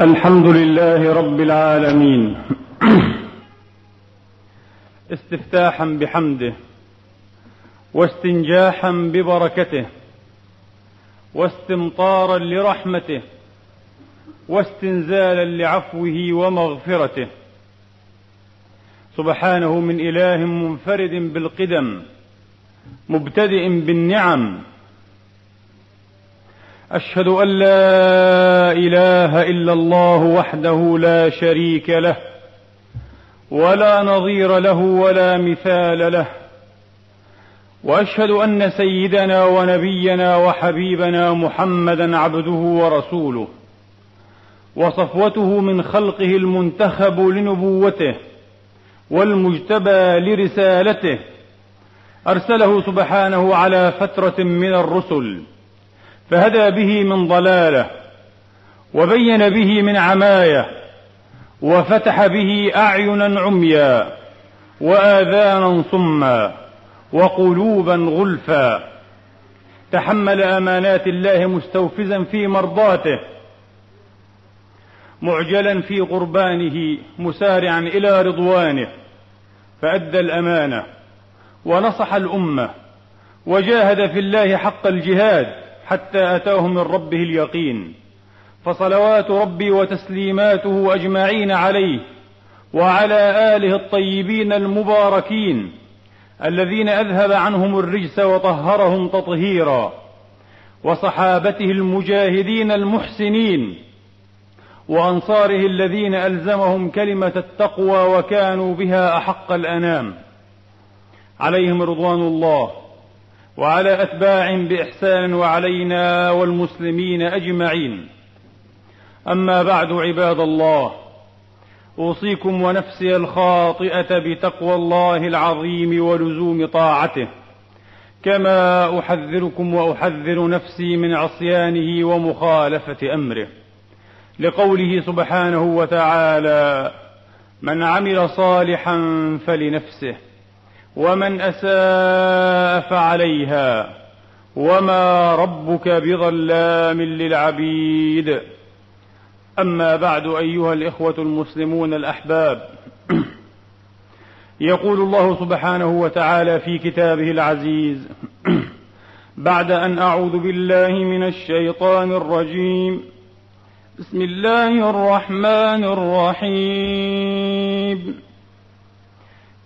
الحمد لله رب العالمين. استفتاحا بحمده واستنجاحا ببركته واستمطارا لرحمته واستنزالا لعفوه ومغفرته. سبحانه من إله منفرد بالقدم مبتدئ بالنعم أشهد أن لا إله إلا الله وحده لا شريك له ولا نظير له ولا مثال له وأشهد أن سيدنا ونبينا وحبيبنا محمدا عبده ورسوله وصفوته من خلقه المنتخب لنبوته والمجتبى لرسالته أرسله سبحانه على فترة من الرسل. فهدى به من ضلاله وبين به من عمايه وفتح به أعينا عميا وآذانا صما وقلوبا غلفا. تحمل أمانات الله مستوفزا في مرضاته معجلا في قربانه مسارعا إلى رضوانه. فأدى الأمانة ونصح الأمة وجاهد في الله حق الجهاد. حتى اتاه من ربه اليقين. فصلوات ربي وتسليماته أجمعين عليه وعلى آله الطيبين المباركين الذين أذهب عنهم الرجس وطهرهم تطهيرا وصحابته المجاهدين المحسنين وأنصاره الذين ألزمهم كلمة التقوى وكانوا بها أحق الأنام. عليهم رضوان الله. وعلى اتباعهم بإحسان وعلينا والمسلمين أجمعين. أما بعد عباد الله أوصيكم ونفسي الخاطئة بتقوى الله العظيم ولزوم طاعته. كما أحذركم وأحذر نفسي من عصيانه ومخالفة أمره. لقوله سبحانه وتعالى من عمل صالحا فلنفسه ومن أساء فعليها وما ربك بظلام للعبيد. أما بعد أيها الإخوة المسلمون الأحباب يقول الله سبحانه وتعالى في كتابه العزيز بعد أن أعوذ بالله من الشيطان الرجيم. بسم الله الرحمن الرحيم.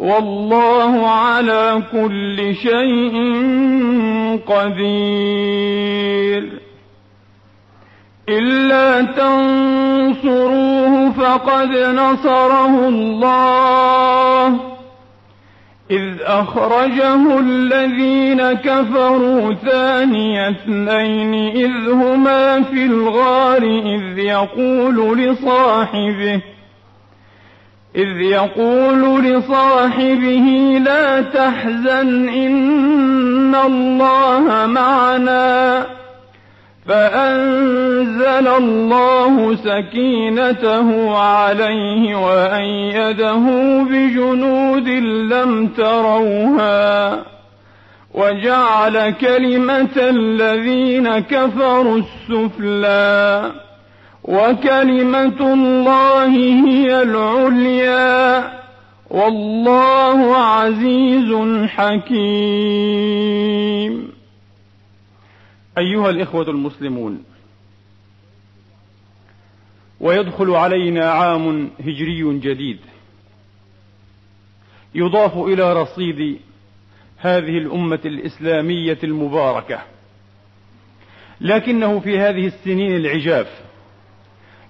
والله على كل شيء قدير. إلا تنصروه فقد نصره الله. إذ أخرجه الذين كفروا ثاني اثنين إذ هما في الغار إذ يقول لصاحبه إذ يقول لصاحبه لا تحزن إن الله معنا فأنزل الله سكينته عليه وأيده بجنود لم تروها وجعل كلمة الذين كفروا السفلى وكلمة الله هي العليا. والله عزيز حكيم. أيها الإخوة المسلمون ويدخل علينا عام هجري جديد. يضاف إلى رصيد هذه الأمة الإسلامية المباركة. لكنه في هذه السنين العجاف.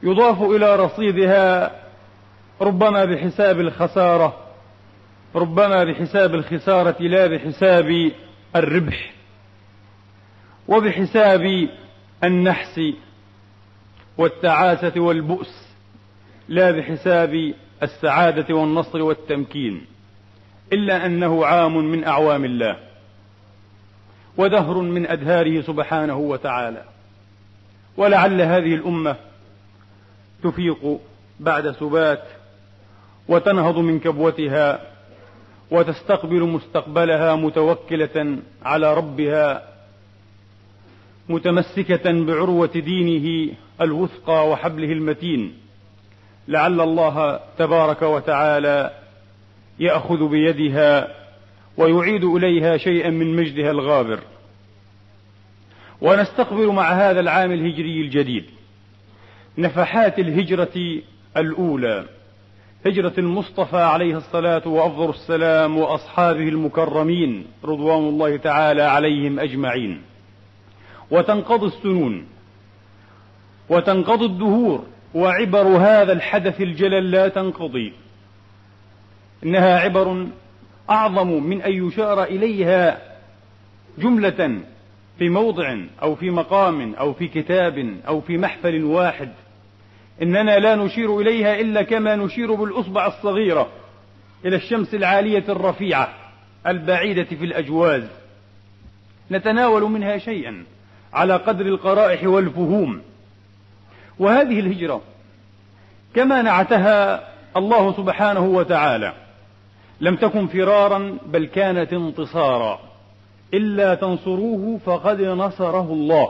يضاف إلى رصيدها ربما بحساب الخسارة ربما بحساب الخسارة لا بحساب الربح وبحساب النحس والتعاسة والبؤس لا بحساب السعادة والنصر والتمكين إلا أنه عام من أعوام الله ودهر من أدهاره سبحانه وتعالى ولعل هذه الأمة تفيق بعد سبات وتنهض من كبوتها وتستقبل مستقبلها متوكلة على ربها متمسكة بعروة دينه الوثقى وحبله المتين. لعل الله تبارك وتعالى يأخذ بيدها ويعيد إليها شيئا من مجدها الغابر. ونستقبل مع هذا العام الهجري الجديد. نفحات الهجرة الأولى. هجرة المصطفى عليه الصلاة وأفضل السلام وأصحابه المكرمين رضوان الله تعالى عليهم أجمعين. وتنقضي السنون وتنقضي الدهور وعبر هذا الحدث الجلل لا تنقضي. إنها عبر أعظم من أن يشار إليها جملة في موضع أو في مقام أو في كتاب أو في محفل واحد. إننا لا نشير إليها إلا كما نشير بالأصبع الصغيرة إلى الشمس العالية الرفيعة البعيدة في الأجواز. نتناول منها شيئا على قدر القرائح والفهوم. وهذه الهجرة كما نعتها الله سبحانه وتعالى لم تكن فرارا بل كانت انتصارا. إلا تنصروه فقد نصره الله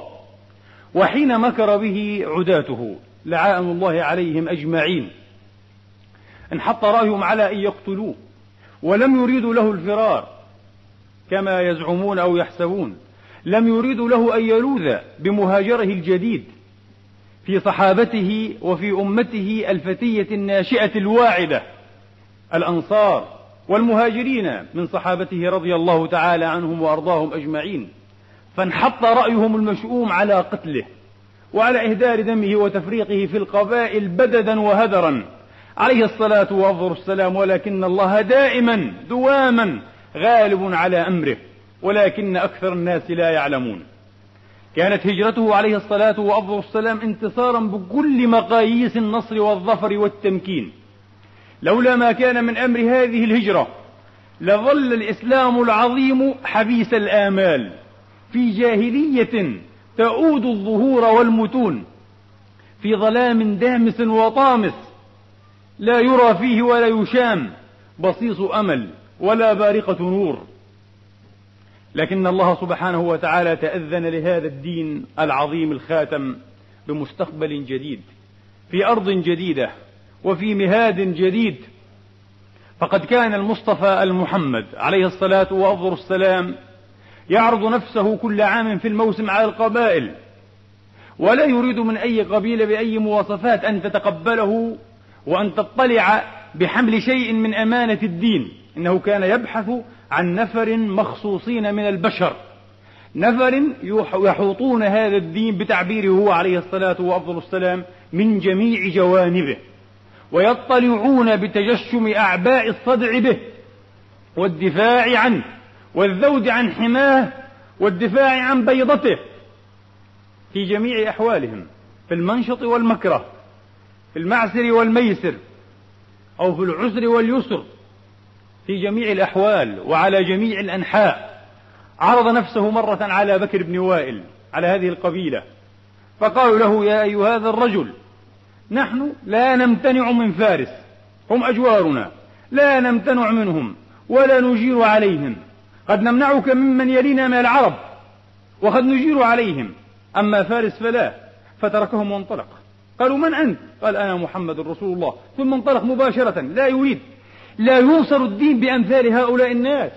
وحين مكر به عداته. لعائن الله عليهم أجمعين. انحط رأيهم على أن يقتلوه ولم يريدوا له الفرار كما يزعمون أو يحسبون. لم يريدوا له أن يلوذ بمهاجره الجديد في صحابته وفي أمته الفتية الناشئة الواعدة الأنصار والمهاجرين من صحابته رضي الله تعالى عنهم وأرضاهم أجمعين. فانحط رأيهم المشؤوم على قتله. وعلى إهدار دمه وتفريقه في القبائل بددا وهدرا. عليه الصلاة وأفضل السلام ولكن الله دائما دواما غالب على أمره ولكن أكثر الناس لا يعلمون. كانت هجرته عليه الصلاة وأفضل السلام انتصارا بكل مقاييس النصر والظفر والتمكين. لولا ما كان من أمر هذه الهجرة لظل الإسلام العظيم حبيس الآمال في جاهلية تؤود الظهور والمتون في ظلام دامس وطامس لا يرى فيه ولا يشام بصيص أمل ولا بارقة نور. لكن الله سبحانه وتعالى تأذن لهذا الدين العظيم الخاتم بمستقبل جديد في أرض جديدة وفي مهاد جديد. فقد كان المصطفى المحمد عليه الصلاة وأفضل السلام يعرض نفسه كل عام في الموسم على القبائل ولا يريد من أي قبيلة بأي مواصفات أن تتقبله وأن تطلع بحمل شيء من أمانة الدين. إنه كان يبحث عن نفر مخصوصين من البشر نفر يحوطون هذا الدين بتعبيره هو عليه الصلاة وأفضل السلام من جميع جوانبه ويطلعون بتجشم أعباء الصدع به والدفاع عنه. والذود عن حماه والدفاع عن بيضته في جميع أحوالهم في المنشط والمكره في المعسر والميسر أو في العسر واليسر في جميع الأحوال وعلى جميع الأنحاء. عرض نفسه مرة على بكر بن وائل على هذه القبيلة فقالوا له يا أيها هذا الرجل نحن لا نمتنع من فارس هم أجوارنا لا نمتنع منهم ولا نجير عليهم قد نمنعك ممن يلينا من العرب وقد نجير عليهم. أما فارس فلا فتركهم وانطلق. قالوا من أنت؟ قال أنا محمد رسول الله. ثم انطلق مباشرة لا يريد لا ينصر الدين بأمثال هؤلاء الناس.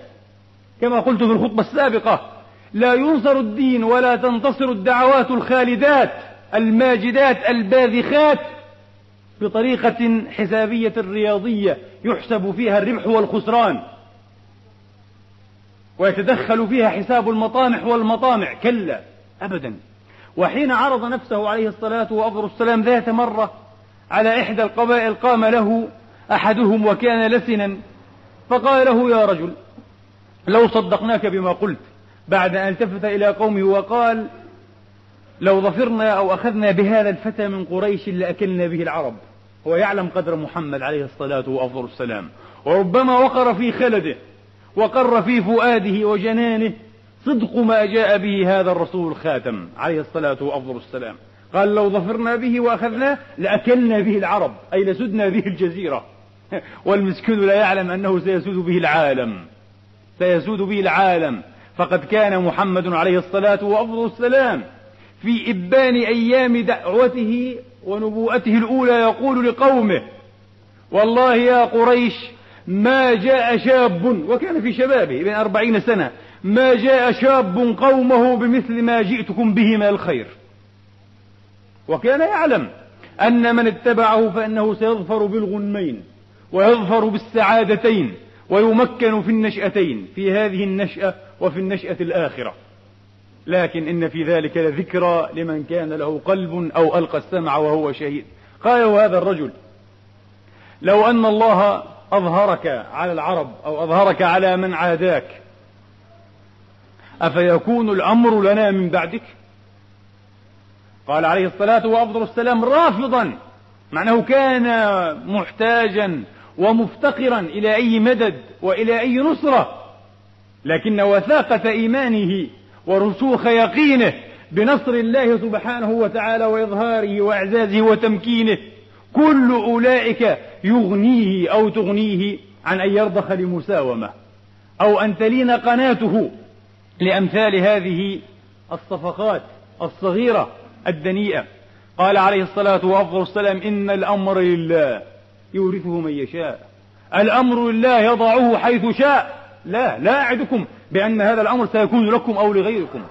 كما قلت في الخطبة السابقة لا ينصر الدين ولا تنتصر الدعوات الخالدات الماجدات الباذخات بطريقة حسابية رياضية يحسب فيها الربح والخسران. ويتدخل فيها حساب المطامح والمطامع. كلا أبدا. وحين عرض نفسه عليه الصلاة وأفضل السلام ذات مرة على إحدى القبائل قام له أحدهم وكان لسنا فقال له يا رجل لو صدقناك بما قلت بعد أن التفت إلى قومه وقال لو ظفرنا أو أخذنا بهذا الفتى من قريش لأكلنا به العرب. هو يعلم قدر محمد عليه الصلاة وأفضل السلام. وربما وقر في خلده. وقر في فؤاده وجنانه صدق ما جاء به هذا الرسول الخاتم عليه الصلاة وأفضل السلام. قال لو ظفرنا به وأخذناه لأكلنا به العرب أي لسدنا به الجزيرة. والمسكين لا يعلم أنه سيسود به العالم. سيسود به العالم. فقد كان محمد عليه الصلاة وأفضل السلام في إبان أيام دعوته ونبوءته الأولى يقول لقومه والله يا قريش ما جاء شاب وكان في شبابه بين أربعين سنة ما جاء شاب قومه بمثل ما جئتكم به من الخير. وكان يعلم أن من اتبعه فإنه سيظفر بالغنمين ويظفر بالسعادتين ويمكن في النشأتين في هذه النشأة وفي النشأة الآخرة. لكن إن في ذلك لذكرى لمن كان له قلب أو ألقى السمع وهو شهيد. قال هذا الرجل لو أن الله أظهرك على العرب أو أظهرك على من عاداك. أفيكون الأمر لنا من بعدك؟ قال عليه الصلاة وأفضل السلام رافضا معناه كان محتاجا ومفتقرا إلى أي مدد وإلى أي نصرة. لكن وثاقة إيمانه ورسوخ يقينه بنصر الله سبحانه وتعالى وإظهاره وإعزازه وتمكينه كل أولئك يغنيه أو تغنيه عن أن يرضخ لمساومة أو أن تلين قناته لأمثال هذه الصفقات الصغيرة الدنيئة. قال عليه الصلاة وأفضل السلام إن الأمر لله يورثه من يشاء. الأمر لله يضعه حيث شاء. لا لا أعدكم بأن هذا الأمر سيكون لكم أو لغيركم.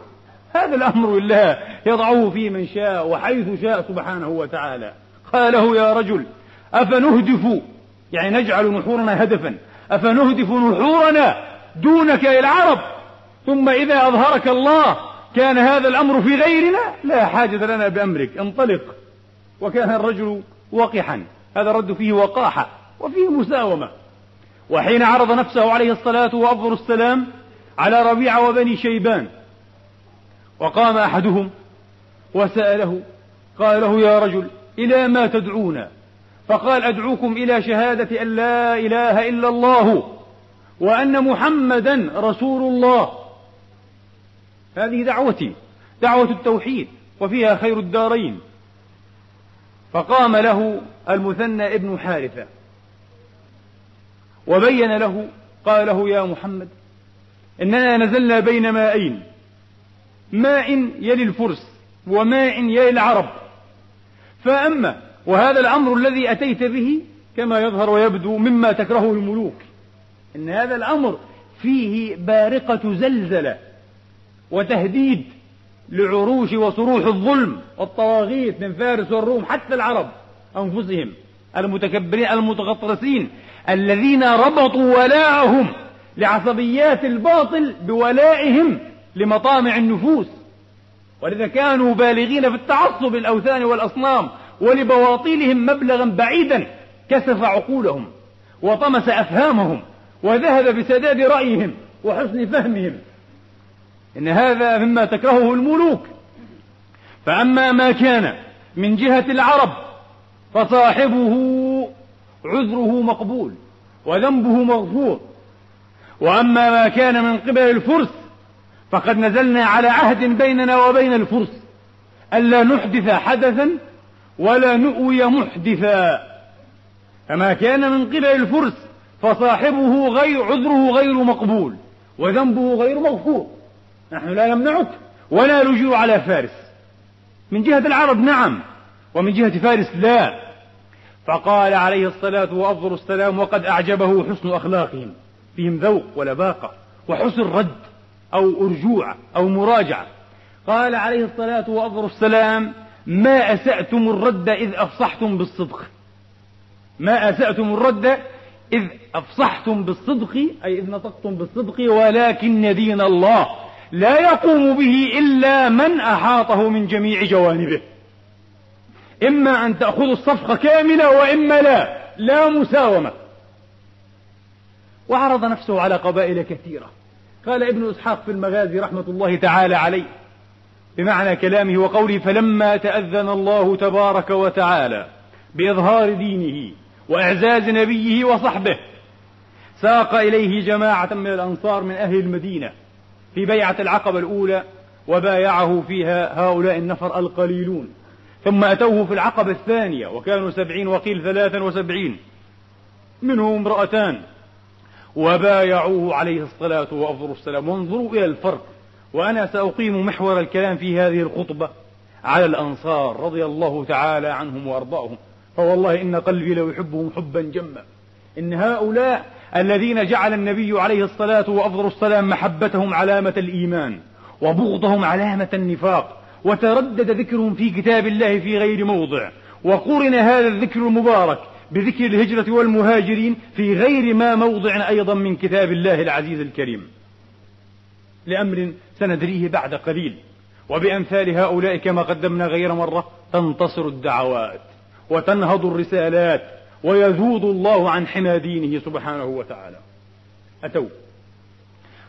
هذا الأمر لله يضعه في من شاء وحيث شاء سبحانه وتعالى. قال له يا رجل أفنهدف؟ يعني نجعل نحورنا هدفا. أفنهدف نحورنا دونك إلى العرب؟ ثم إذا أظهرك الله كان هذا الأمر في غيرنا؟ لا حاجة لنا بأمرك انطلق. وكان الرجل وقحا. هذا الرد فيه وقاحة وفيه مساومة. وحين عرض نفسه عليه الصلاة وأفضل السلام على ربيعة وبني شيبان وقام أحدهم وسأله قال له يا رجل إلى ما تدعونا فقال أدعوكم إلى شهادة أن لا إله إلا الله وأن محمدا رسول الله. هذه دعوتي دعوة التوحيد وفيها خير الدارين. فقام له المثنى ابن حارثة وبين له قال له يا محمد إننا نزلنا بين مائين ماء يلي الفرس وماء يلي العرب. فأما وهذا الأمر الذي أتيت به كما يظهر ويبدو مما تكرهه الملوك إن هذا الأمر فيه بارقة زلزلة وتهديد لعروش وصروح الظلم والطواغيت من فارس والروم حتى العرب أنفسهم المتكبرين المتغطرسين الذين ربطوا ولاءهم لعصبيات الباطل بولائهم لمطامع النفوس. ولذا كانوا بالغين في التعصب للأوثان والأصنام ولبواطيلهم مبلغا بعيدا كسف عقولهم وطمس أفهامهم وذهب بسداد رأيهم وحسن فهمهم. إن هذا مما تكرهه الملوك. فأما ما كان من جهة العرب فصاحبه عذره مقبول وذنبه مغفور. وأما ما كان من قبل الفرس فقد نزلنا على عهد بيننا وبين الفرس ألا نحدث حدثا ولا نؤوي محدثا. فما كان من قبل الفرس فصاحبه غير عذره غير مقبول وذنبه غير مغفور. نحن لا نمنعك ولا نجير على فارس. من جهة العرب نعم ومن جهة فارس لا. فقال عليه الصلاة وأفضل السلام وقد أعجبه حسن أخلاقهم. فيهم ذوق ولباقة وحسن رد. أو أرجوع أو مراجعة. قال عليه الصلاة وأفضل السلام ما أسأتم الرد إذ أفصحتم بالصدق. ما أسأتم الرد إذ أفصحتم بالصدق أي إذ نطقتم بالصدق ولكن دين الله لا يقوم به إلا من أحاطه من جميع جوانبه. إما أن تأخذوا الصفقة كاملة وإما لا لا مساومة. وعرض نفسه على قبائل كثيرة. قال ابن إسحاق في المغازي رحمة الله تعالى عليه بمعنى كلامه وقوله فلما تأذن الله تبارك وتعالى بإظهار دينه وإعزاز نبيه وصحبه ساق إليه جماعة من الأنصار من أهل المدينة في بيعة العقبة الأولى وبايعه فيها هؤلاء النفر القليلون ثم أتوه في العقبة الثانية وكانوا سبعين وقيل ثلاثا وسبعين منهم امرأتان وبايعوه عليه الصلاة وأفضل السلام وانظروا إلى الفرق. وأنا سأقيم محور الكلام في هذه الخطبة على الأنصار رضي الله تعالى عنهم وأرضاهم. فوالله إن قلبي لو يحبهم حبا جما. إن هؤلاء الذين جعل النبي عليه الصلاة وأفضل السلام محبتهم علامة الإيمان وبغضهم علامة النفاق وتردد ذكرهم في كتاب الله في غير موضع وقرن هذا الذكر المبارك بذكر الهجرة والمهاجرين في غير ما موضع أيضا من كتاب الله العزيز الكريم. لأمر سندريه بعد قليل وبأمثال هؤلاء كما قدمنا غير مرة تنتصر الدعوات وتنهض الرسالات ويذود الله عن حمى دينه سبحانه وتعالى. أتوا.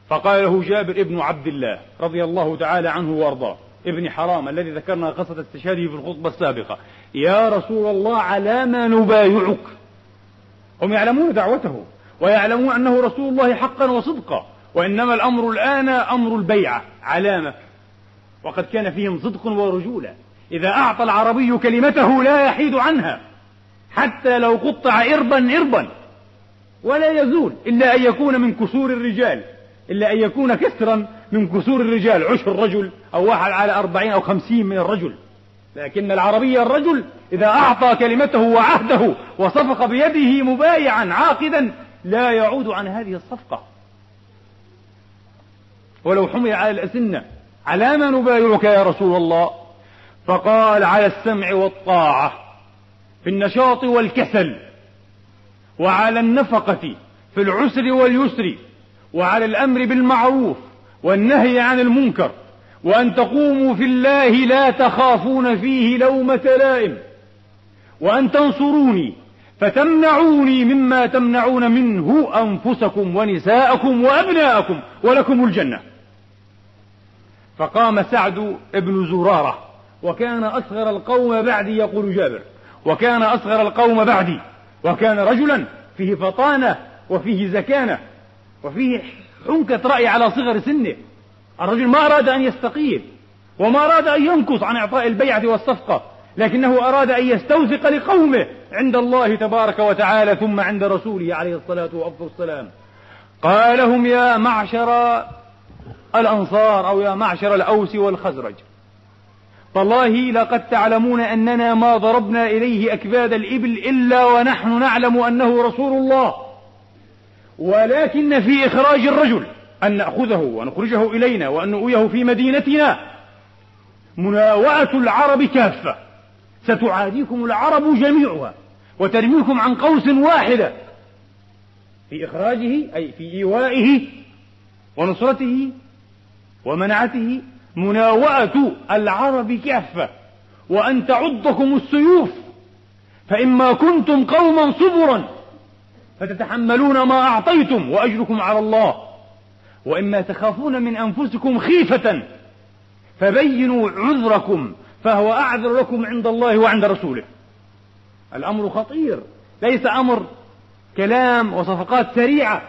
فقال له جابر ابن عبد الله رضي الله تعالى عنه وأرضاه ابن حرام الذي ذكرنا قصة استشهاده في الخطبة السابقة يا رسول الله على ما نبايعك. هم يعلمون دعوته ويعلمون أنه رسول الله حقا وصدقا وإنما الأمر الآن أمر البيعة علامة وقد كان فيهم صدق ورجولة. إذا أعطى العربي كلمته لا يحيد عنها حتى لو قطع إربا إربا. ولا يزول إلا أن يكون من كسور الرجال إلا أن يكون كسرا من كسور الرجال. عشر رجل أو واحد على أربعين أو خمسين من الرجل. لكن العربي الرجل إذا أعطى كلمته وعهده وصفق بيده مبايعا عاقدا لا يعود عن هذه الصفقة. ولو حمل على الأسنة على ما نبايعك يا رسول الله؟ فقال على السمع والطاعة في النشاط والكسل وعلى النفقة في العسر واليسر وعلى الأمر بالمعروف والنهي عن المنكر. وأن تقوموا في الله لا تخافون فيه لومة لائم وأن تنصروني فتمنعوني مما تمنعون منه أنفسكم ونساءكم وأبناءكم ولكم الجنة. فقام سعد بن زرارة وكان أصغر القوم بعدي يقول جابر وكان أصغر القوم بعدي وكان رجلا فيه فطانة وفيه زكانة وفيه حنكة رأي على صغر سنه. الرجل ما أراد أن يستقيل وما أراد أن ينكص عن إعطاء البيعة والصفقة لكنه أراد أن يستوثق لقومه عند الله تبارك وتعالى ثم عند رسوله عليه الصلاة والسلام. قال لهم يا معشر الأنصار أو يا معشر الأوس والخزرج والله لقد تعلمون أننا ما ضربنا إليه أكباد الإبل إلا ونحن نعلم أنه رسول الله ولكن في إخراج الرجل. أن نأخذه ونخرجه إلينا وأن نؤويه في مدينتنا. مناوئة العرب كافة. ستعاديكم العرب جميعها وترميكم عن قوس واحدة. في إخراجه أي في إيوائه ونصرته ومنعته مناوئة العرب كافة. وأن تعضكم السيوف. فإما كنتم قوما صبرا فتتحملون ما أعطيتم وأجركم على الله. وإما تخافون من أنفسكم خيفة فبينوا عذركم فهو أعذر لكم عند الله وعند رسوله. الأمر خطير ليس أمر كلام وصفقات سريعة.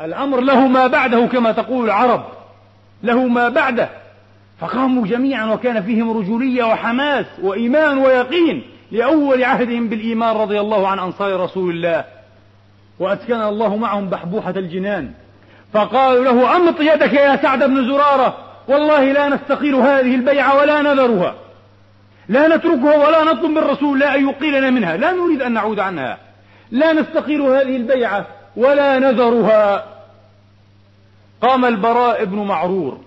الأمر له ما بعده كما تقول العرب له ما بعده. فقاموا جميعا وكان فيهم رجولية وحماس وإيمان ويقين لأول عهدهم بالإيمان رضي الله عن أنصار رسول الله. وأسكن الله معهم بحبوحة الجنان. فقالوا له أمط يدك يا سعد بن زرارة. والله لا نستقيل هذه البيعة ولا نذرها. لا نتركها ولا نطلب من الرسول لا أن يقيلنا منها. لا نريد أن نعود عنها. لا نستقيل هذه البيعة ولا نذرها. قام البراء بن معرور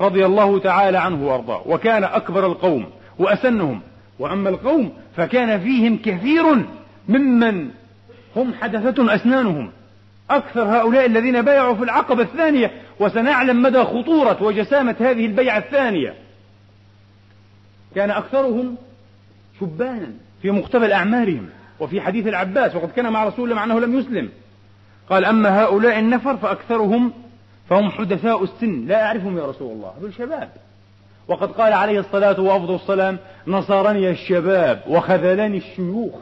رضي الله تعالى عنه وأرضاه. وكان أكبر القوم وأسنهم. وأما القوم فكان فيهم كثير ممن هم حدثة أسنانهم. أكثر هؤلاء الذين بايعوا في العقبة الثانية وسنعلم مدى خطورة وجسامة هذه البيعة الثانية. كان أكثرهم شبانا في مقتبل أعمارهم وفي حديث العباس وقد كان مع رسول الله مع أنه لم يسلم. قال أما هؤلاء النفر فأكثرهم فهم حدثاء السن لا أعرفهم يا رسول الله هذول شباب. وقد قال عليه الصلاة وأفضل السلام نصرني الشباب وخذلني الشيوخ.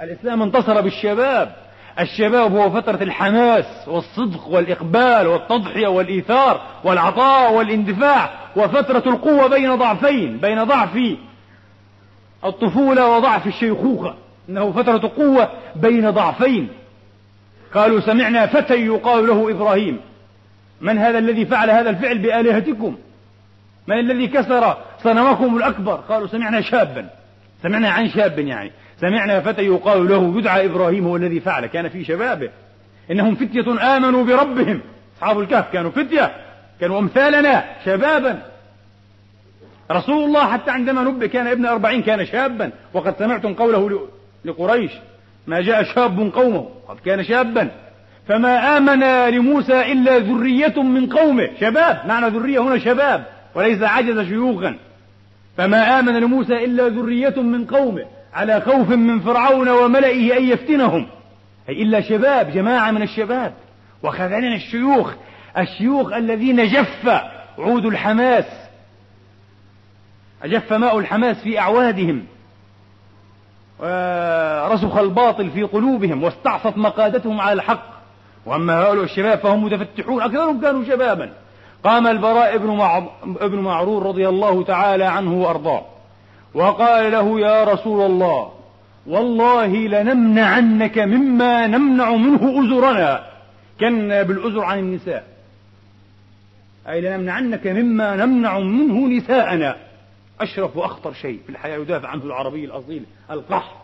الإسلام انتصر بالشباب. الشباب هو فترة الحماس والصدق والإقبال والتضحية والإيثار والعطاء والاندفاع وفترة القوة بين ضعفين بين ضعف الطفولة وضعف الشيخوخة. إنه فترة قوة بين ضعفين. قالوا سمعنا فتى يقال له إبراهيم. من هذا الذي فعل هذا الفعل بآلهتكم؟ من الذي كسر صنمكم الأكبر؟ قالوا سمعنا شابا. سمعنا عن شاب يعني. سمعنا فتى يقال له يدعى إبراهيم هو الذي فعل كان في شبابه. إنهم فتية آمنوا بربهم. أصحاب الكهف كانوا فتية كانوا أمثالنا شبابا. رسول الله حتى عندما نبئ كان ابن أربعين كان شابا. وقد سمعتم قوله لقريش ما جاء شاب قومه. قد كان شابا. فما آمن لموسى إلا ذرية من قومه. شباب معنى ذرية هنا شباب وليس عجز شيوخا. فما آمن لموسى إلا ذرية من قومه. على خوف من فرعون وملئه أن يفتنهم. أي إلا شباب جماعة من الشباب. وخذلنا الشيوخ. الشيوخ الذين جف عود الحماس. جف ماء الحماس في أعوادهم. ورسخ الباطل في قلوبهم. واستعصت مقادتهم على الحق. وأما هؤلاء الشباب فهم متفتحون. أكثرهم كانوا شبابا. قام البراء بن معرور رضي الله تعالى عنه وأرضاه. وقال له يا رسول الله والله لنمنعنك مما نمنع منه أزرنا. كنا بالأزر عن النساء. أي لنمنعنك مما نمنع منه نساءنا. أشرف وأخطر شيء في الحياة يدافع عنه العربي الأصيل القحط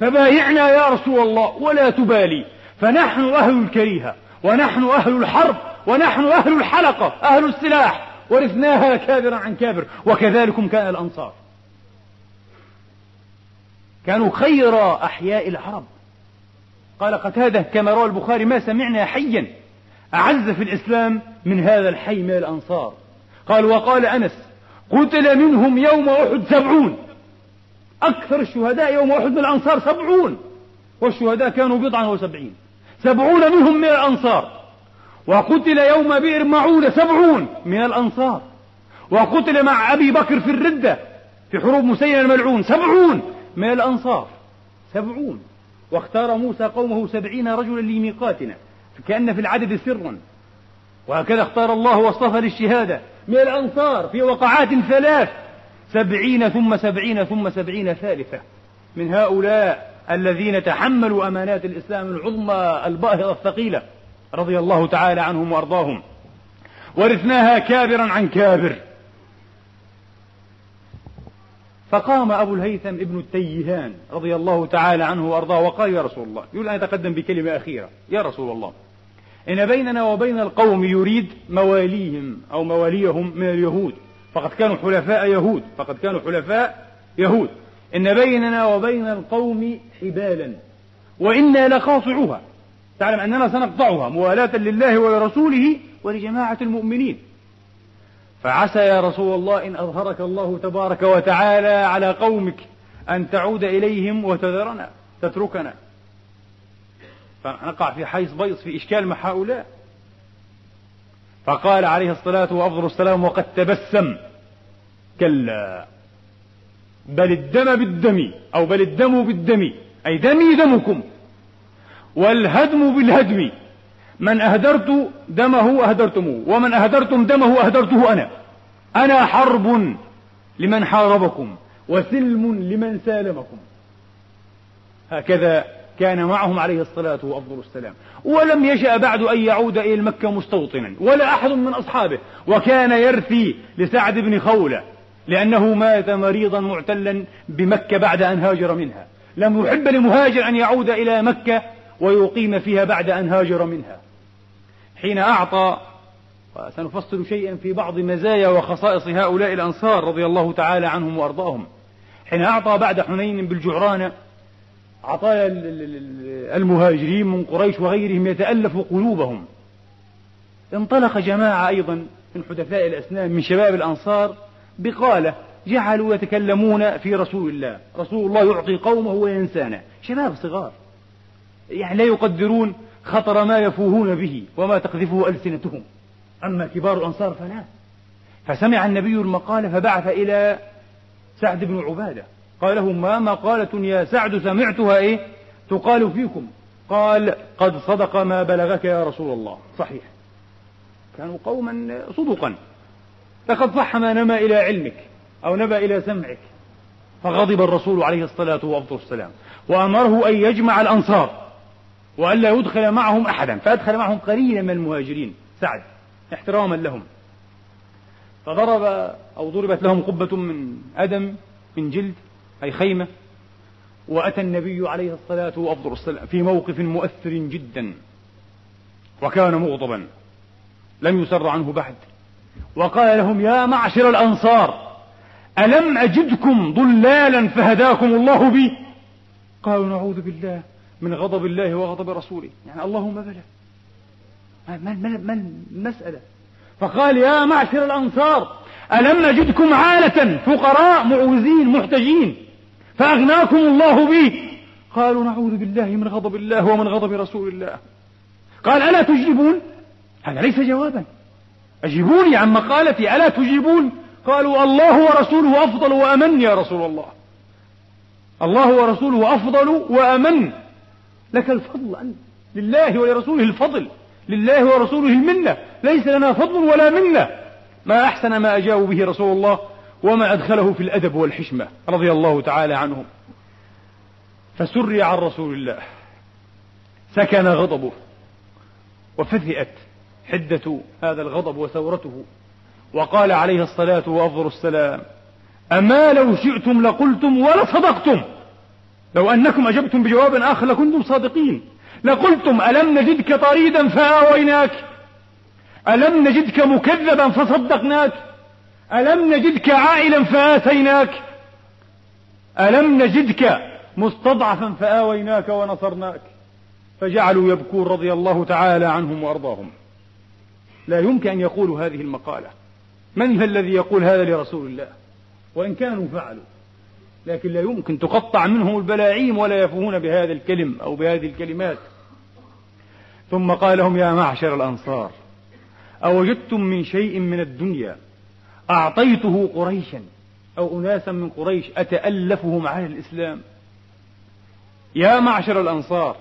فبايعنا يا رسول الله ولا تبالي. فنحن أهل الكريهة ونحن أهل الحرب ونحن أهل الحلقة أهل السلاح. ورثناها كابرا عن كابر وكذلكم كان الأنصار. كانوا خير أحياء العرب. قال قتادة كما روى البخاري ما سمعنا حيا أعز في الإسلام من هذا الحي من الأنصار. قال وقال أنس قتل منهم يوم أحد سبعون. أكثر الشهداء يوم أحد من الأنصار سبعون. والشهداء كانوا بضعا وسبعين. سبعون منهم من الأنصار. وقتل يوم بئر معونة سبعون من الأنصار. وقتل مع أبي بكر في الردة في حروب مسيلمة الملعون سبعون. من الأنصار سبعون. واختار موسى قومه سبعين رجلا لميقاتنا كأن في العدد سرا. وهكذا اختار الله واصطفى للشهادة. من الأنصار في وقعات ثلاث. سبعين ثم سبعين ثم سبعين ثالثة. من هؤلاء الذين تحملوا أمانات الإسلام العظمى الباهظة الثقيلة رضي الله تعالى عنهم وأرضاهم. ورثناها كابرا عن كابر. فقام أبو الهيثم ابن التيهان رضي الله تعالى عنه وأرضاه وقال يا رسول الله يقول أن يتقدم بكلمة أخيرة يا رسول الله إن بيننا وبين القوم يريد مواليهم أو مواليهم من اليهود فقد كانوا حلفاء يهود فقد كانوا حلفاء يهود إن بيننا وبين القوم حبالا وإنا لقاطعوها تعلم أننا سنقطعها موالاة لله ولرسوله ولجماعة المؤمنين. فعسى يا رسول الله إن أظهرك الله تبارك وتعالى على قومك أن تعود إليهم وتذرنا تتركنا. فنقع في حيث بيص في إشكال مع هؤلاء. فقال عليه الصلاة وأفضل السلام وقد تبسم. كلا. بل الدم بالدم أو بل الدم بالدم أي دمي دمكم والهدم بالهدم. من أهدرت دمه أهدرتموه ومن أهدرتم دمه أهدرته أنا. أنا حرب لمن حاربكم وسلم لمن سالمكم. هكذا كان معهم عليه الصلاة وأفضل السلام. ولم يشأ بعد أن يعود إلى مكة مستوطنا ولا أحد من أصحابه. وكان يرثي لسعد بن خولة لأنه مات مريضا معتلا بمكة بعد أن هاجر منها. لم يحب لمهاجر أن يعود إلى مكة ويقيم فيها بعد أن هاجر منها. حين أعطى وسنفصل شيئا في بعض مزايا وخصائص هؤلاء الأنصار رضي الله تعالى عنهم وأرضاهم. حين أعطى بعد حنين بالجعرانة عطايا المهاجرين من قريش وغيرهم يتألف قلوبهم. انطلق جماعة أيضا من حدثاء الأسنان من شباب الأنصار بقالة جعلوا يتكلمون في رسول الله. رسول الله يعطي قومه وينسانا شباب صغار. يعني لا يقدرون خطر ما يفوهون به وما تقذفه ألسنتهم. أما كبار الأنصار فلا. فسمع النبي المقالة فبعث إلى سعد بن عبادة. قال له ما مقالة يا سعد؟ سمعتها إيه؟ تقال فيكم. قال قد صدق ما بلغك يا رسول الله. صحيح. كانوا قوما صدقا. لقد صح ما نما إلى علمك أو نبى إلى سمعك. فغضب الرسول عليه الصلاة والسلام. وأمره أن يجمع الأنصار. وألا يدخل معهم أحدا فأدخل معهم قليلا من المهاجرين. سعد احتراما لهم. فضرب أو ضربت لهم قبة من أدم من جلد أي خيمة. وأتى النبي عليه الصلاة والسلام في موقف مؤثر جدا. وكان مغضبا. لم يسر عنه بعد وقال لهم يا معشر الأنصار ألم أجدكم ضلالا فهداكم الله بي؟ قالوا نعوذ بالله. من غضب الله وغضب رسوله. يعني اللهم بلى ما, ما, ما المسألة؟ فقال يا معشر الأنصار ألم نجدكم عالة فقراء معوزين محتجين فأغناكم الله بي قالوا نعوذ بالله من غضب الله ومن غضب رسول الله. قال ألا تجيبون؟ هذا ليس جوابا. أجيبوني عن مقالتي ألا تجيبون؟ قالوا الله ورسوله أفضل وأمن يا رسول الله. الله ورسوله أفضل وأمن. لك الفضل أنت. لله ولرسوله الفضل. لله ورسوله المنة. ليس لنا فضل ولا منة. ما أحسن ما أجابوا به رسول الله وما أدخله في الأدب والحشمة. رضي الله تعالى عنهم. فسري عن رسول الله. سكن غضبه. وفثئت حدة هذا الغضب وثورته. وقال عليه الصلاة وأفضل السلام أما لو شئتم لقلتم ولصدقتم. لو أنكم أجبتم بجواب آخر لكنتم صادقين. لقلتم ألم نجدك طريدا فآويناك؟ ألم نجدك مكذبا فصدقناك؟ ألم نجدك عائلا فآتيناك؟ ألم نجدك مستضعفا فآويناك ونصرناك؟ فجعلوا يبكون رضي الله تعالى عنهم وأرضاهم. لا يمكن أن يقولوا هذه المقالة. من الذي يقول هذا لرسول الله؟ وإن كانوا فعلوا. لكن لا يمكن تقطع منهم البلاعيم ولا يفهمون بهذا الكلم أو بهذه الكلمات. ثم قال لهم يا معشر الأنصار أوجدتم من شيء من الدنيا؟ أعطيته قريشا أو أناسا من قريش أتألفهم على الإسلام؟ يا معشر الأنصار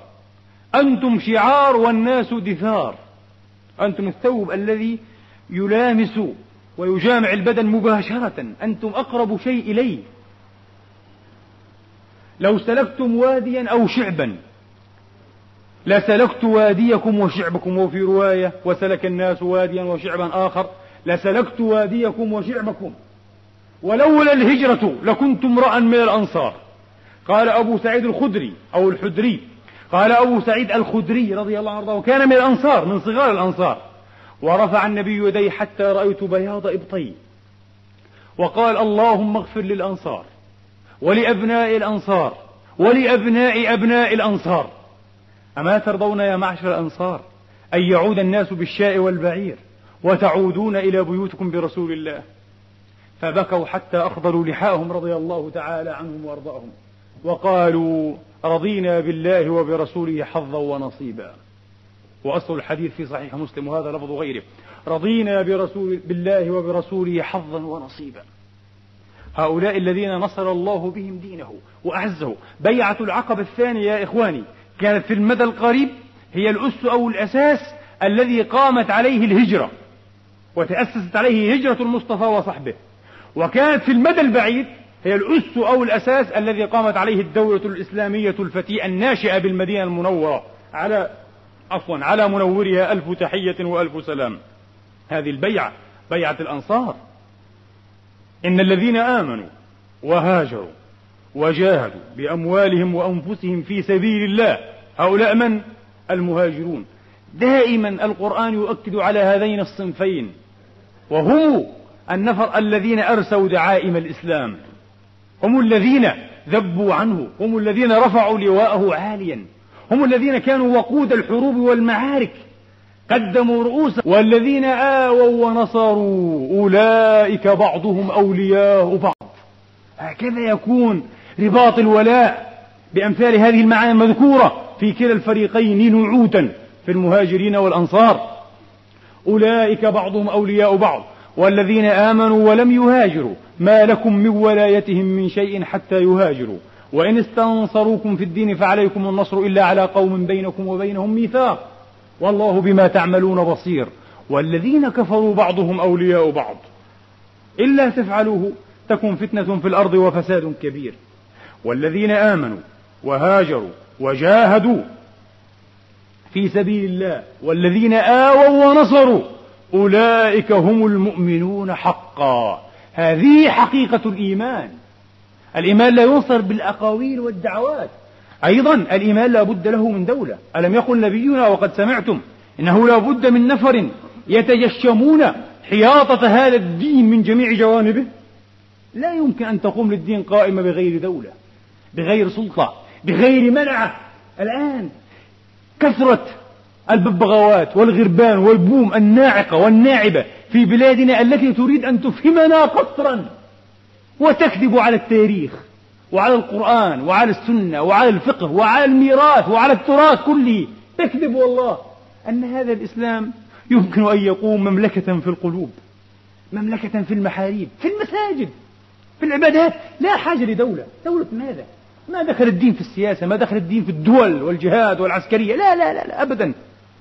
أنتم شعار والناس دثار. أنتم الثوب الذي يلامس ويجامع البدن مباشرة. أنتم أقرب شيء إليه. لو سلكتم واديا أو شعبا لسلكت واديكم وشعبكم وفي رواية وسلك الناس واديا وشعبا آخر لسلكت واديكم وشعبكم. ولولا الهجرة لكنت امرأ من الأنصار. قال أبو سعيد الخدري أو الحدري قال أبو سعيد الخدري رضي الله عنه وكان من الأنصار من صغار الأنصار. ورفع النبي يديه حتى رأيت بياض إبطي وقال اللهم اغفر للأنصار. ولأبناء الأنصار ولأبناء أبناء الأنصار. أما ترضون يا معشر الأنصار أن يعود الناس بالشاء والبعير وتعودون إلى بيوتكم برسول الله؟ فبكوا حتى أخضروا لحاهم رضي الله تعالى عنهم وأرضاهم وقالوا رضينا بالله وبرسوله حظا ونصيبا. وأصل الحديث في صحيح مسلم وهذا لفظ غيره. رضينا برسول بالله وبرسوله حظا ونصيبا. هؤلاء الذين نصر الله بهم دينه وأعزه. بيعة العقبة الثانية يا إخواني كانت في المدى القريب هي الأس أو الأساس الذي قامت عليه الهجرة وتأسست عليه هجرة المصطفى وصحبه. وكانت في المدى البعيد هي الأس أو الأساس الذي قامت عليه الدولة الإسلامية الفتية الناشئة بالمدينة المنورة على عفوا على منورها ألف تحية وألف سلام. هذه البيعة بيعة الأنصار. إن الذين آمنوا وهاجروا وجاهدوا بأموالهم وأنفسهم في سبيل الله هؤلاء من؟ المهاجرون. دائما القرآن يؤكد على هذين الصنفين وهم النفر الذين أرسوا دعائم الإسلام. هم الذين ذبوا عنه هم الذين رفعوا لواءه عاليا. هم الذين كانوا وقود الحروب والمعارك. قدموا رؤوسا والذين آووا ونصروا أولئك بعضهم أولياء بعض. هكذا يكون رباط الولاء بأمثال هذه المعاني المذكورة في كلا الفريقين نعوتا في المهاجرين والأنصار. أولئك بعضهم أولياء بعض. والذين آمنوا ولم يهاجروا. ما لكم من ولايتهم من شيء حتى يهاجروا. وإن استنصروكم في الدين فعليكم النصر إلا على قوم بينكم وبينهم ميثاق. والله بما تعملون بصير. والذين كفروا بعضهم أولياء بعض. إلا تفعلوه تكن فتنة في الأرض وفساد كبير. والذين آمنوا وهاجروا وجاهدوا في سبيل الله والذين آووا ونصروا أولئك هم المؤمنون حقا. هذه حقيقة الإيمان. الإيمان لا ينصر بالأقاويل والدعوات. أيضا الإيمان لا بد له من دولة. ألم يقل نبينا وقد سمعتم إنه لا بد من نفر يتجشمون حياطة هذا الدين من جميع جوانبه؟ لا يمكن أن تقوم للدين قائمة بغير دولة بغير سلطة بغير منعة الآن كثرة الببغاوات والغربان والبوم الناعقة والناعبة في بلادنا التي تريد أن تفهمنا قصرا وتكذب على التاريخ. وعلى القرآن وعلى السنة وعلى الفقه وعلى الميراث وعلى التراث كله. تكذب والله أن هذا الإسلام يمكن أن يقوم مملكة في القلوب مملكة في المحاريب في المساجد في العبادات. لا حاجة لدولة. دولة ماذا؟ ما دخل الدين في السياسة ما دخل الدين في الدول والجهاد والعسكرية. لا لا لا, لا أبدا.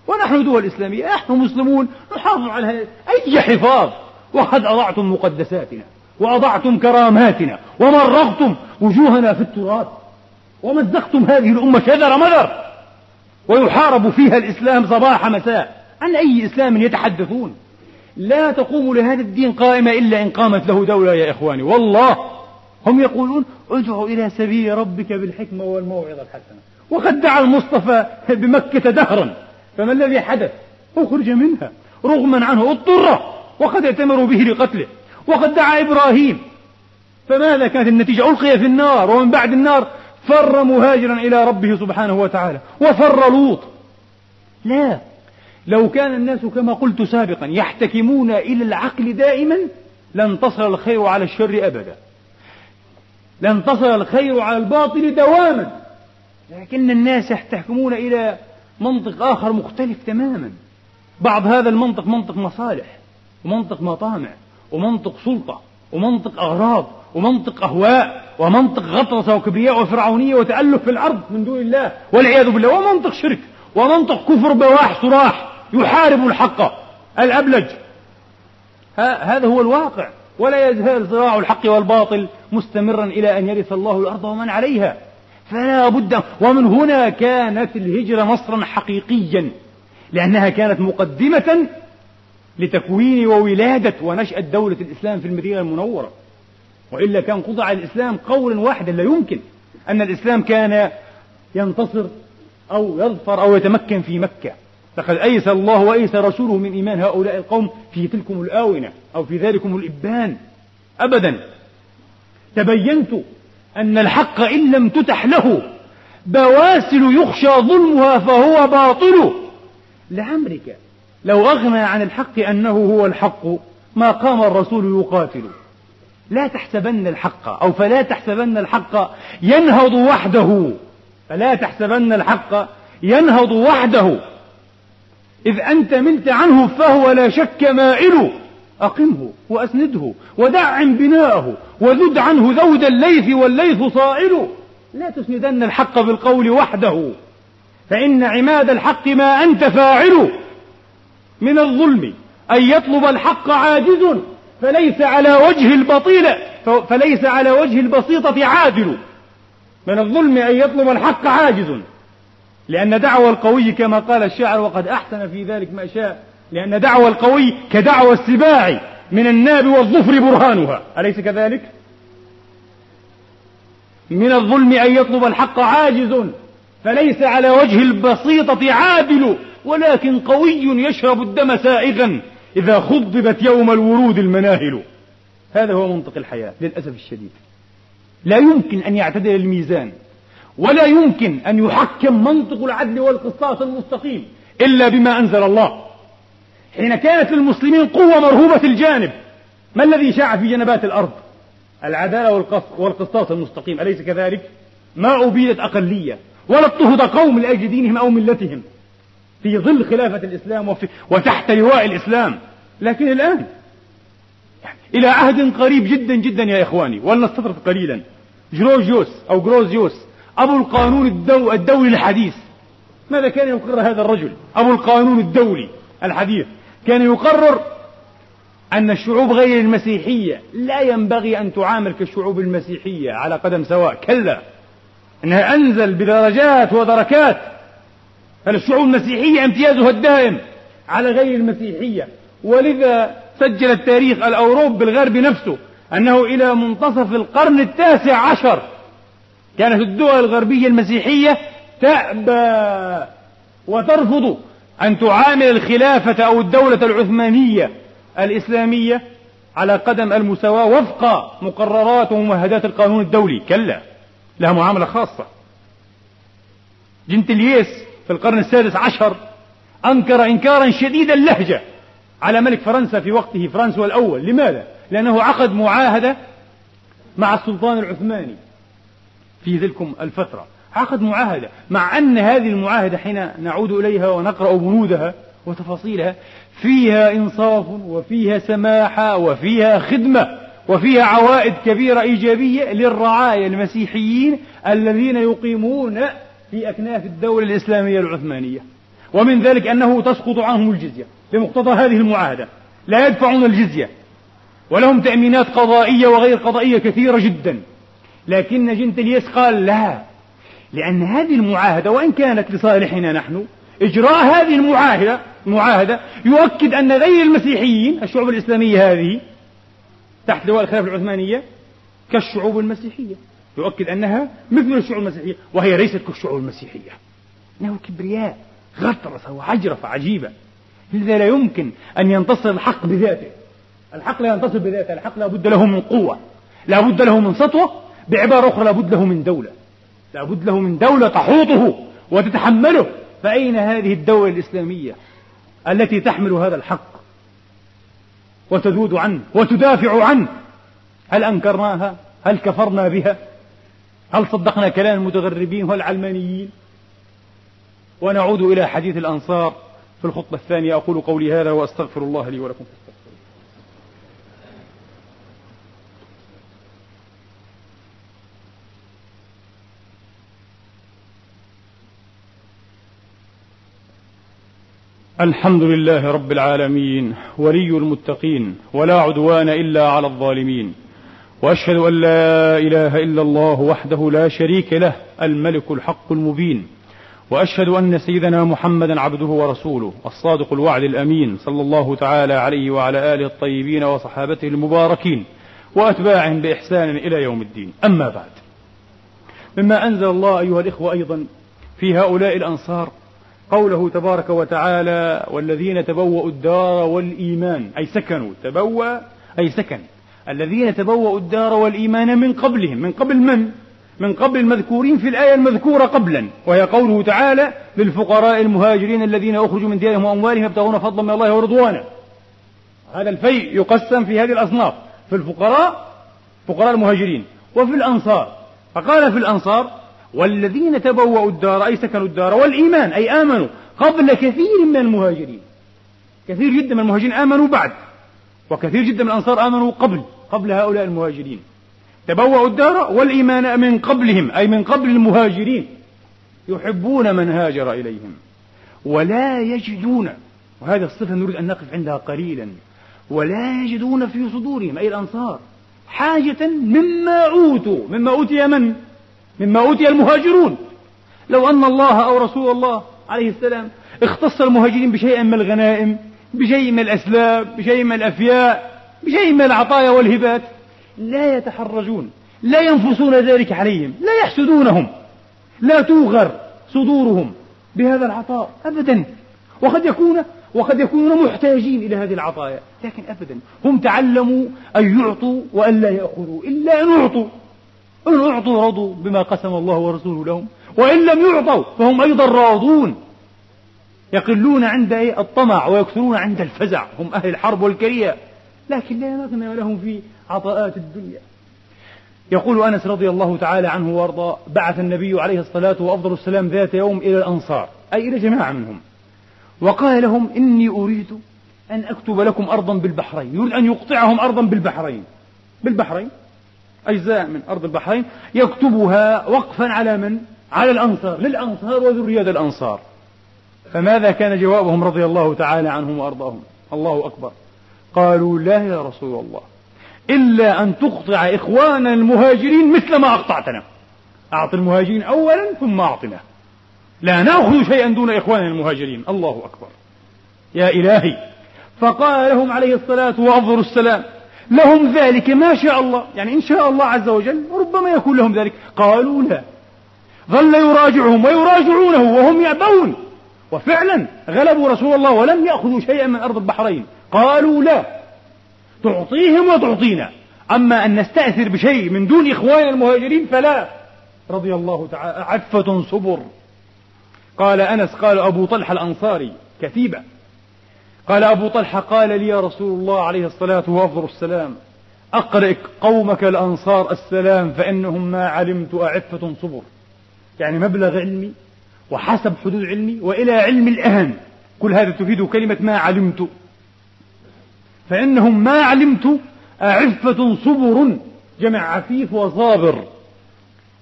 ونحن دول إسلامية نحن مسلمون نحافظ على أي حفاظ؟ وقد أضعتم مقدساتنا. وأضعتم كراماتنا ومرغتم وجوهنا في التراث ومزقتم هذه الأمة شذر مذر ويحارب فيها الإسلام صباح مساء. عن أي إسلام يتحدثون؟ لا تقوم لهذا الدين قائمة إلا إن قامت له دولة يا إخواني. والله هم يقولون ادعوا إلى سبيل ربك بالحكمة والموعظة الحسنة. وقد دعا المصطفى بمكة دهرا. فما الذي حدث؟ أخرج منها. رغما عنه اضطر وقد ائتمروا به لقتله. وقد دعا إبراهيم. فماذا كانت النتيجة؟ ألقي في النار ومن بعد النار فر مهاجرا إلى ربه سبحانه وتعالى وفر لوط. لا لو كان الناس كما قلت سابقا يحتكمون إلى العقل دائما لانتصر الخير على الشر أبدا. لانتصر الخير على الباطل دواما. لكن الناس يحتكمون إلى منطق آخر مختلف تماما. بعض هذا المنطق منطق مصالح ومنطق مطامع. ومنطق سلطة ومنطق أغراض ومنطق أهواء ومنطق غطرسة وكبرياء وفرعونية وتألف في الأرض من دون الله والعياذ بالله ومنطق شرك ومنطق كفر بواح صراح يحارب الحق الأبلج. هذا هو الواقع ولا يزال صراع الحق والباطل مستمرا إلى أن يرث الله الأرض ومن عليها. فلا بد ومن هنا كانت الهجرة نصرا حقيقيا لأنها كانت مقدمة لتكوين وولادة ونشأة دولة الإسلام في المدينة المنورة. وإلا كان قضع الإسلام قولا واحدا لا يمكن أن الإسلام كان ينتصر أو يظفر أو يتمكن في مكة. لقد أيس الله وأيس رسوله من إيمان هؤلاء القوم في تلكم الآونة أو في ذلكم الإبان. أبدا تبينت أن الحق إن لم تتح له بواسل يخشى ظلمها فهو باطل. لعمرك لو أغنى عن الحق أنه هو الحق ما قام الرسول يقاتل. لا تحسبن الحق أو فلا تحسبن الحق ينهض وحده. فلا تحسبن الحق ينهض وحده. إذ أنت ملت عنه فهو لا شك مائل أقمه وأسنده ودعم بناءه وذد عنه ذود الليث والليث صائل لا تسندن الحق بالقول وحده. فإن عماد الحق ما أنت فاعل من الظلم أن يطلب الحق عاجز فليس على وجه البطيلة فليس على وجه البسيطة عادل. من الظلم أن يطلب الحق عاجز. لأن دعوى القوي كما قال الشاعر وقد أحسن في ذلك ما شاء لأن دعوى القوي كدعوى السباع من الناب والظفر برهانها. أليس كذلك؟ من الظلم أن يطلب الحق عاجز فليس على وجه البسيطة عادل. ولكن قوي يشرب الدم سائغا إذا خضبت يوم الورود المناهل. هذا هو منطق الحياة للأسف الشديد. لا يمكن أن يعتدل الميزان ولا يمكن أن يحكم منطق العدل والقصاص المستقيم إلا بما أنزل الله. حين كانت للمسلمين قوة مرهوبة الجانب ما الذي شاع في جنبات الأرض؟ العدالة والقصاص المستقيم أليس كذلك؟ ما أبيدت أقلية ولا اضطهد قوم لأجل دينهم أو ملتهم. في ظل خلافة الإسلام وفي وتحت لواء الإسلام. لكن الآن إلى عهد قريب جدا جدا يا إخواني ولنستطرد قليلا. جروجيوس أو جروزيوس أبو القانون الدو الدولي الحديث. ماذا كان يقرر هذا الرجل؟ أبو القانون الدولي الحديث. كان يقرر أن الشعوب غير المسيحية لا ينبغي أن تعامل كالشعوب المسيحية على قدم سواء. كلا أنها أنزل بدرجات ودركات فالشعوب المسيحية امتيازها الدائم على غير المسيحية. ولذا سجل التاريخ الأوروبي الغربي نفسه أنه إلى منتصف القرن التاسع عشر. كانت الدول الغربية المسيحية تأبى وترفض أن تعامل الخلافة أو الدولة العثمانية الإسلامية على قدم المساواة وفق مقررات وممهدات القانون الدولي. كلا لها معاملة خاصة. جنتلييس في القرن السادس عشر أنكر إنكارا شديد اللهجة على ملك فرنسا في وقته فرانسوا الأول لماذا؟ لأنه عقد معاهدة مع السلطان العثماني في تلك الفترة عقد معاهدة مع أن هذه المعاهدة حين نعود إليها ونقرأ بنودها وتفاصيلها فيها إنصاف وفيها سماحة وفيها خدمة وفيها عوائد كبيرة إيجابية للرعايا المسيحيين الذين يقيمون في أكناف الدولة الإسلامية العثمانية. ومن ذلك أنه تسقط عنهم الجزية بمقتضى هذه المعاهدة. لا يدفعون الجزية. ولهم تأمينات قضائية وغير قضائية كثيرة جدا. لكن جنتليس قال لا لأن هذه المعاهدة وإن كانت لصالحنا نحن إجراء هذه المعاهدة المعاهدة يؤكد أن غير المسيحيين الشعوب الإسلامية هذه تحت لواء الخلافة العثمانية كالشعوب المسيحية. يؤكد أنها مثل الشعوب المسيحية وهي ليست كالشعوب المسيحية. إنه كبرياء غطرسة وعجرفة عجيبة. لذا لا يمكن أن ينتصر الحق بذاته. الحق لا ينتصر بذاته الحق لا بد له من قوة لا بد له من سطوة. بعبارة أخرى لا بد له من دولة. لا بد له من دولة تحوطه وتتحمله. فأين هذه الدولة الإسلامية التي تحمل هذا الحق؟ وتذود عنه وتدافع عنه. هل أنكرناها؟ هل كفرنا بها؟ هل صدقنا كلام المتغربين والعلمانيين؟ ونعود إلى حديث الأنصار في الخطبة الثانية. أقول قولي هذا وأستغفر الله لي ولكم. الحمد لله رب العالمين ولي المتقين ولا عدوان إلا على الظالمين. وأشهد أن لا إله إلا الله وحده لا شريك له الملك الحق المبين. وأشهد أن سيدنا محمدا عبده ورسوله الصادق الوعد الأمين صلى الله تعالى عليه وعلى آله الطيبين وصحابته المباركين وأتباعهم بإحسان إلى يوم الدين. أما بعد مما أنزل الله أيها الإخوة أيضا في هؤلاء الأنصار قوله تبارك وتعالى والذين تبوأوا الدار والإيمان أي سكنوا تبوأ أي سكن. الذين تبوأوا الدار والإيمان من قبلهم. من قبل من؟ من قبل المذكورين في الآية المذكورة قبلا. وهي قوله تعالى للفقراء المهاجرين الذين أخرجوا من ديارهم وأموالهم يبتغون فضلا من الله ورضوانا هذا الفيء يقسم في هذه الأصناف في الفقراء فقراء المهاجرين. وفي الأنصار. فقال في الأنصار والذين تبوأوا الدار أي سكنوا الدار والإيمان أي آمنوا قبل كثير من المهاجرين. كثير جدا من المهاجرين آمنوا بعد. وكثير جدا من الأنصار آمنوا قبل. قبل هؤلاء المهاجرين. تبوأوا الدار والإيمان من قبلهم أي من قبل المهاجرين. يحبون من هاجر إليهم. ولا يجدون وهذه الصفة نريد أن نقف عندها قليلا. ولا يجدون في صدورهم أي الأنصار حاجة مما أوتوا. مما أوتي من؟ مما أوتي المهاجرون. لو أن الله أو رسول الله عليه السلام اختص المهاجرين بشيء من الغنائم بشيء من الأسلاب بشيء من الأفياء بشيء من العطايا والهبات. لا يتحرجون لا ينفسون ذلك عليهم لا يحسدونهم لا توغر صدورهم بهذا العطاء أبدا. وقد يكون وقد يكونون محتاجين إلى هذه العطايا لكن أبدا. هم تعلموا أن يعطوا وأن لا يأخذوا إلا أن يعطوا إن أعطوا رضوا بما قسم الله ورسوله لهم وإن لم يعطوا فهم أيضا راضون. يقلون عند الطمع ويكثرون عند الفزع. هم أهل الحرب والكرية لكن لا مغنى لهم في عطاءات الدنيا. يقول أنس رضي الله تعالى عنه وارضاه بعث النبي عليه الصلاة وأفضل السلام ذات يوم إلى الأنصار أي إلى جماعة منهم وقال لهم إني أريد أن أكتب لكم أرضا بالبحرين يريد أن يقطعهم أرضا بالبحرين. بالبحرين؟ أجزاء من أرض البحرين. يكتبها وقفا على من؟ على الأنصار للأنصار وذرية الأنصار. فماذا كان جوابهم رضي الله تعالى عنهم وأرضاهم؟ الله أكبر. قالوا لا يا رسول الله. إلا أن تقطع إخوان المهاجرين مثل ما أقطعتنا. أعط المهاجرين أولا ثم أعطنا. لا نأخذ شيئا دون إخوان المهاجرين. الله أكبر. يا إلهي. فقال لهم عليه الصلاة وأفضل السلام. لهم ذلك ما شاء الله. يعني إن شاء الله عز وجل ربما يكون لهم ذلك. قالوا لا. ظل يراجعهم ويراجعونه وهم يأبون. وفعلا غلبوا رسول الله ولم يأخذوا شيئا من أرض البحرين. قالوا لا. تعطيهم وتعطينا. أما أن نستأثر بشيء من دون إخوان المهاجرين فلا. رضي الله تعالى. عفة صبر. قال أنس قال أبو طلحة الأنصاري كتيبة قال أبو طلحة قال لي يا رسول الله عليه الصلاة وأفضل السلام أقرئ قومك الأنصار السلام فإنهم ما علمت أعفة صبر. يعني مبلغ علمي وحسب حدود علمي وإلى علم الأهن كل هذا تفيد كلمة ما علمت. فإنهم ما علمت أعفة صبر جمع عفيف وصابر.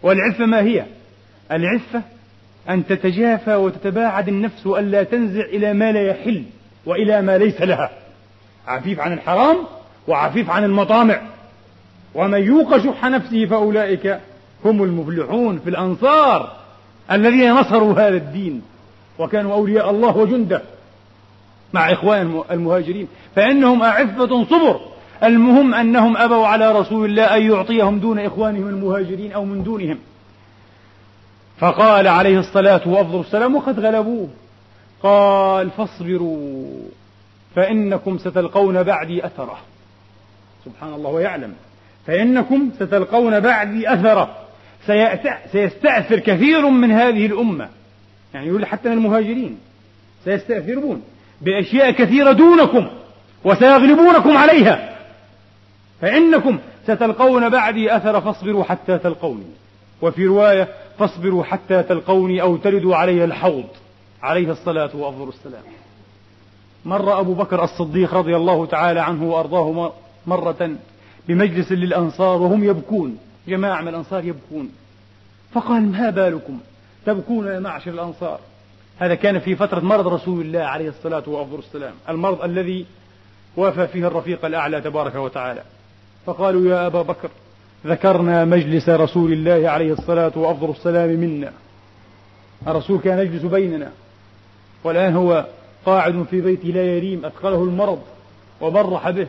والعفة ما هي؟ العفة أن تتجافى وتتباعد النفس وألا تنزع إلى ما لا يحل وإلى ما ليس لها. عفيف عن الحرام وعفيف عن المطامع. ومن يوق شح نفسه فأولئك هم المفلحون في الأنصار الذين نصروا هذا الدين. وكانوا أولياء الله وجنده. مع إخوان المهاجرين فإنهم أعفة صبر. المهم أنهم أبوا على رسول الله أن يعطيهم دون إخوانهم المهاجرين أو من دونهم. فقال عليه الصلاة وأفضل السلام وقد غلبوه. قال فاصبروا فإنكم ستلقون بعدي أثرة. سبحان الله ويعلم. فإنكم ستلقون بعدي أثرة. سيستأثر كثير من هذه الأمة. يعني يقول حتى المهاجرين. سيستأثرون. بأشياء كثيرة دونكم وسيغلبونكم عليها. فإنكم ستلقون بعدي أثر فاصبروا حتى تلقوني. وفي رواية فاصبروا حتى تلقوني أو تردوا علي الحوض. عليه الصلاة وأفضل السلام. مر أبو بكر الصديق رضي الله تعالى عنه وأرضاه مرة بمجلس للأنصار وهم يبكون. جماعة من الأنصار يبكون. فقال ما بالكم؟ تبكون يا معشر الأنصار. هذا كان في فترة مرض رسول الله عليه الصلاة وأفضل السلام المرض الذي وافى فيه الرفيق الأعلى تبارك وتعالى. فقالوا يا أبا بكر ذكرنا مجلس رسول الله عليه الصلاة وأفضل السلام منا. الرسول كان يجلس بيننا والآن هو قاعد في بيته لا يريم أثقله المرض وبرح به.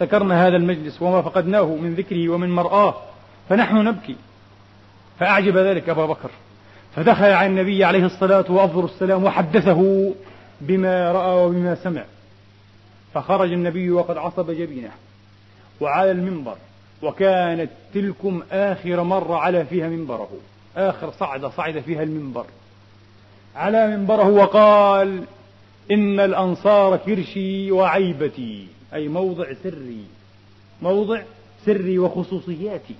ذكرنا هذا المجلس وما فقدناه من ذكره ومن مرآه فنحن نبكي. فأعجب ذلك أبا بكر. فدخل على النبي عليه الصلاة وأفضل السلام وحدثه بما رأى وبما سمع. فخرج النبي وقد عصب جبينه وعلى المنبر وكانت تلكم آخر مرة على فيها منبره. آخر صعدة صعد فيها المنبر. على منبره وقال إن الأنصار كرشي وعيبتي أي موضع سري موضع سري وخصوصياتي.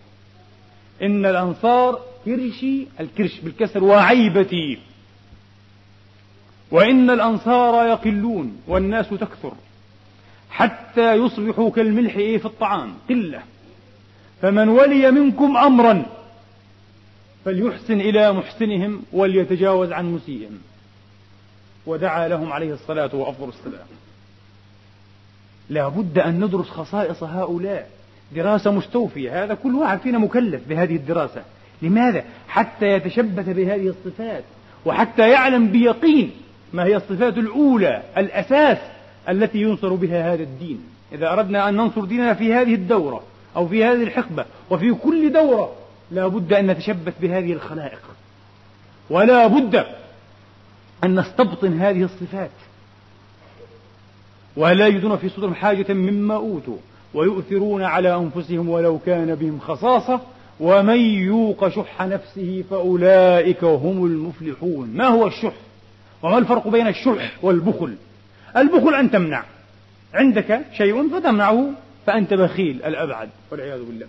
إن الأنصار كرشي الكرش بالكسر وعيبتي وإن الأنصار يقلون والناس تكثر. حتى يصبحوا كالملح في الطعام قلة. فمن ولي منكم أمرا فليحسن إلى محسنهم وليتجاوز عن مسيئهم. ودعا لهم عليه الصلاة وأفضل السلام لا بد أن ندرس خصائص هؤلاء. دراسة مستوفية. هذا كل واحد فينا مكلف بهذه الدراسة. لماذا؟ حتى يتشبث بهذه الصفات وحتى يعلم بيقين ما هي الصفات الأولى الأساس التي ينصر بها هذا الدين. إذا أردنا أن ننصر ديننا في هذه الدورة أو في هذه الحقبة وفي كل دورة لا بد أن نتشبث بهذه الخلائق. ولا بد أن نستبطن هذه الصفات. ولا يجدون في صدورهم حاجة مما أوتوا. ويؤثرون على أنفسهم ولو كان بهم خصاصة ومن يوق شح نفسه فأولئك هم المفلحون. ما هو الشح؟ وما الفرق بين الشح والبخل؟ البخل أن تمنع. عندك شيء فتمنعه فأنت بخيل الأبعد والعياذ بالله.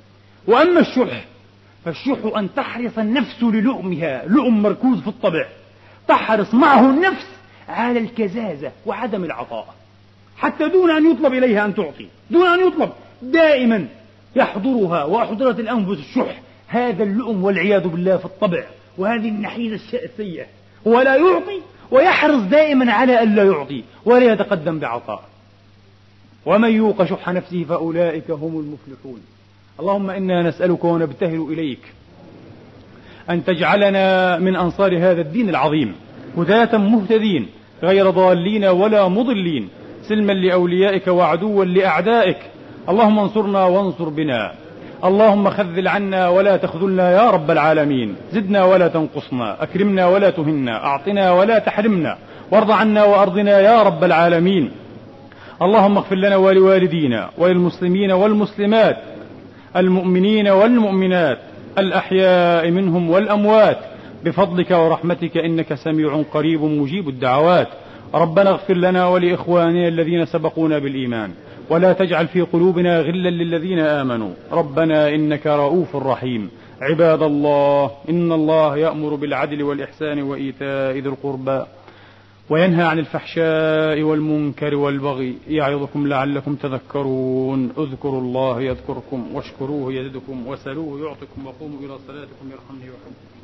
وأما الشح فالشح أن تحرص النفس للؤمها لؤم مركوز في الطبع. تحرص معه النفس على الكزازة وعدم العطاء. حتى دون أن يطلب إليها أن تعطي. دون أن يطلب. دائما يحضرها وأحضرت الأنفس الشح. هذا اللؤم والعياذ بالله في الطبع. وهذه النحيزة السيئة ولا يعطي ويحرص دائما على أن لا يعطي. ولا يتقدم بعطاء. ومن يوق شح نفسه فأولئك هم المفلحون. اللهم إنا نسألك ونبتهل إليك أن تجعلنا من أنصار هذا الدين العظيم. هداة مهتدين. غير ضالين ولا مضلين. سلما لأوليائك وعدوا لأعدائك. اللهم انصرنا وانصر بنا. اللهم خذل عنا ولا تخذلنا يا رب العالمين. زدنا ولا تنقصنا. أكرمنا ولا تهنا. أعطنا ولا تحرمنا. وارض عنا وأرضنا يا رب العالمين. اللهم اغفر لنا ولوالدينا وللمسلمين والمسلمات المؤمنين والمؤمنات الأحياء منهم والأموات. بفضلك ورحمتك إنك سميع قريب مجيب الدعوات. ربنا اغفر لنا ولإخواننا الذين سبقونا بالإيمان ولا تجعل في قلوبنا غلا للذين آمنوا. ربنا إنك رؤوف رحيم. عباد الله إن الله يأمر بالعدل والإحسان وإيتاء ذي القربى وينهى عن الفحشاء والمنكر والبغي. يعظكم لعلكم تذكرون. اذكروا الله يذكركم واشكروه يزدكم وسلوه يعطكم وقوموا إلى صلاتكم يرحمني ويرحمكم.